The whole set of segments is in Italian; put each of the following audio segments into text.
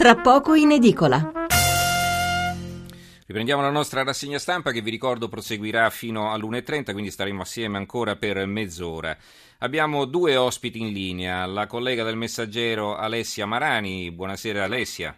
tra poco in edicola. Riprendiamo la nostra rassegna stampa che vi ricordo proseguirà fino all'1.30, quindi staremo assieme ancora per mezz'ora. Abbiamo due ospiti in linea, la collega del Messaggero Alessia Marani. Buonasera Alessia.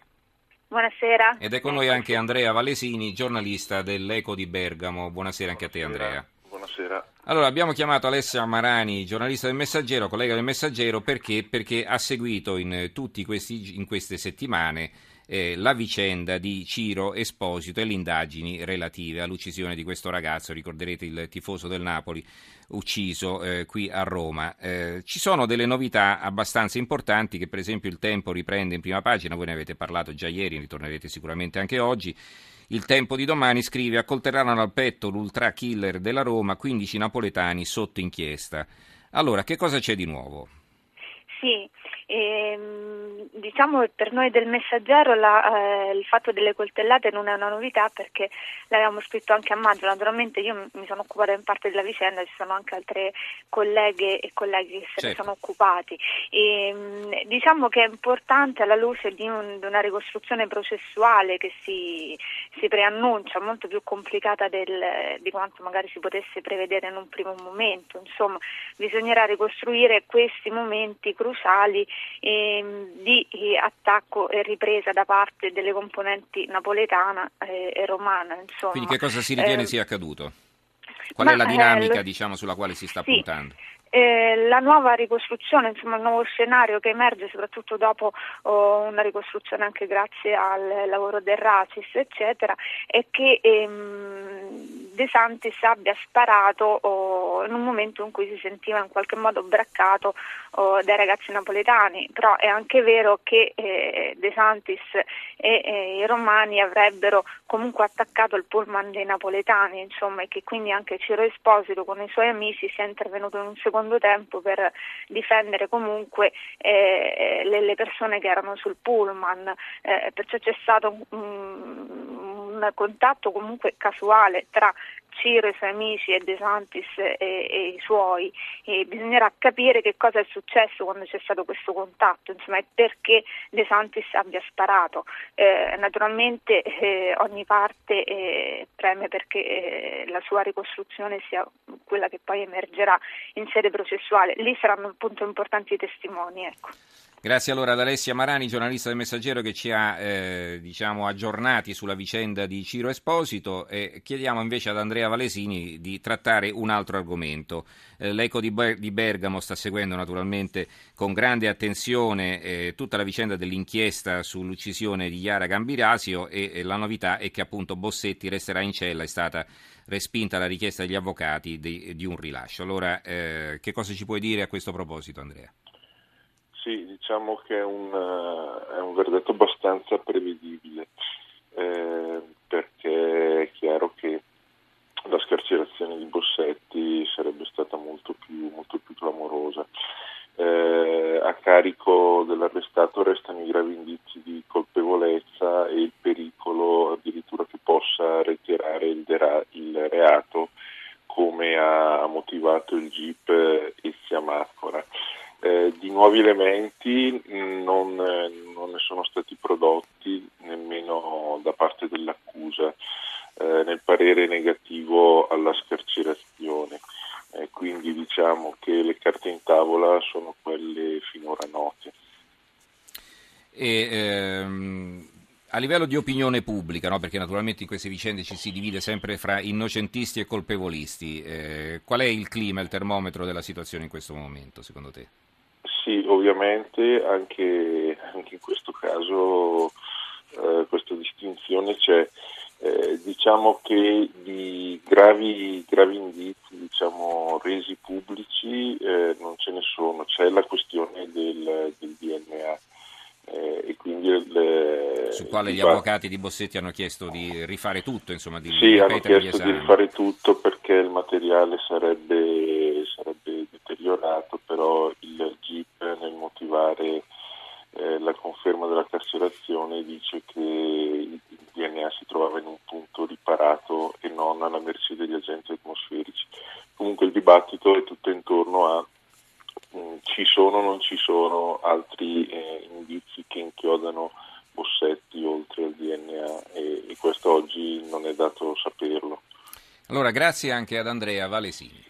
Buonasera. Ed è con noi anche Andrea Valesini, giornalista dell'Eco di Bergamo. Buonasera anche a te Andrea. Buonasera. Allora, abbiamo chiamato Alessia Marani, giornalista del Messaggero, collega del Messaggero, perché? Perché ha seguito in, questi, in queste settimane eh, la vicenda di Ciro Esposito e le indagini relative all'uccisione di questo ragazzo, ricorderete il tifoso del Napoli ucciso eh, qui a Roma. Eh, ci sono delle novità abbastanza importanti che per esempio il Tempo riprende in prima pagina, voi ne avete parlato già ieri, ritornerete sicuramente anche oggi. Il Tempo di domani scrive accoltellarono al petto l'ultra killer della Roma, 15 napoletani sotto inchiesta. Allora, che cosa c'è di nuovo? Sì, ehm, diciamo che per noi del messaggero la, eh, il fatto delle coltellate non è una novità perché l'avevamo scritto anche a maggio, naturalmente io mi sono occupata in parte della vicenda, ci sono anche altre colleghe e colleghi che se certo. ne sono occupati. E, ehm, diciamo che è importante alla luce di, un, di una ricostruzione processuale che si, si preannuncia, molto più complicata del, di quanto magari si potesse prevedere in un primo momento, insomma bisognerà ricostruire questi momenti cruciali di eh, attacco e ripresa da parte delle componenti napoletana eh, e romana. Insomma. Quindi che cosa si ritiene eh, sia accaduto? Qual è la dinamica eh, diciamo, sulla quale si sta sì. puntando? Eh, la nuova ricostruzione, insomma il nuovo scenario che emerge soprattutto dopo oh, una ricostruzione anche grazie al lavoro del Racis eccetera è che ehm, De Santis abbia sparato oh, in un momento in cui si sentiva in qualche modo braccato oh, dai ragazzi napoletani, però è anche vero che eh, De Santis e eh, i romani avrebbero comunque attaccato il pullman dei napoletani, insomma, e che quindi anche Ciro Esposito con i suoi amici sia intervenuto in un secondo tempo per difendere comunque eh, le, le, persone che erano sul pullman, eh, perciò c'è stato un, un contatto comunque casuale tra Ciro, i suoi amici e De Santis e, e i suoi, e bisognerà capire che cosa è successo quando c'è stato questo contatto, insomma, e perché De Santis abbia sparato. Eh, naturalmente eh, ogni parte eh, preme perché eh, la sua ricostruzione sia quella che poi emergerà in sede processuale, lì saranno appunto importanti i testimoni. Ecco. Grazie allora ad Alessia Marani, giornalista del Messaggero che ci ha eh, diciamo, aggiornati sulla vicenda di Ciro Esposito e chiediamo invece ad Andrea Valesini di trattare un altro argomento. Eh, L'Eco di, Ber- di, Bergamo sta seguendo naturalmente con grande attenzione eh, tutta la vicenda dell'inchiesta sull'uccisione di Chiara Gambirasio e, e la novità è che appunto Bossetti resterà in cella, è stata respinta la richiesta degli avvocati di, di un rilascio. Allora eh, che cosa ci puoi dire a questo proposito Andrea? Sì, diciamo che è un, uh, è un verdetto abbastanza prevedibile, eh, perché è chiaro che la scarcerazione di Bossetti sarebbe stata molto più, molto più clamorosa. Eh, a carico dell'arrestato restano i gravi indizi di colpevolezza e il pericolo addirittura che possa ritirare il, dera- il reato come ha motivato il GIP Ezia Macora. Di nuovi elementi non, non, ne sono stati prodotti nemmeno da parte dell'accusa eh, nel parere negativo alla scarcerazione. Eh, quindi diciamo che le carte in tavola sono quelle finora note. E, ehm, a livello di opinione pubblica, no? perché naturalmente in queste vicende ci si divide sempre fra innocentisti e colpevolisti, eh, qual è il clima, il termometro della situazione in questo momento secondo te? Sì, ovviamente anche, anche in questo caso eh, questa distinzione c'è. Eh, diciamo che di gravi, gravi indizi diciamo, resi pubblici eh, non ce ne sono, c'è la questione del, del DNA. Eh, e quindi il, su quale gli avvocati di Bossetti hanno chiesto di rifare tutto, insomma, di sì, hanno chiesto di rifare tutto perché il materiale sarebbe, sarebbe deteriorato, però durante eh, la conferma della carcerazione dice che il DNA si trovava in un punto riparato e non alla merce degli agenti atmosferici. Comunque il dibattito è tutto intorno a mh, ci sono o non ci sono altri eh, indizi che inchiodano Bossetti oltre al DNA e, e questo oggi non è dato saperlo. Allora grazie anche ad Andrea Valesini.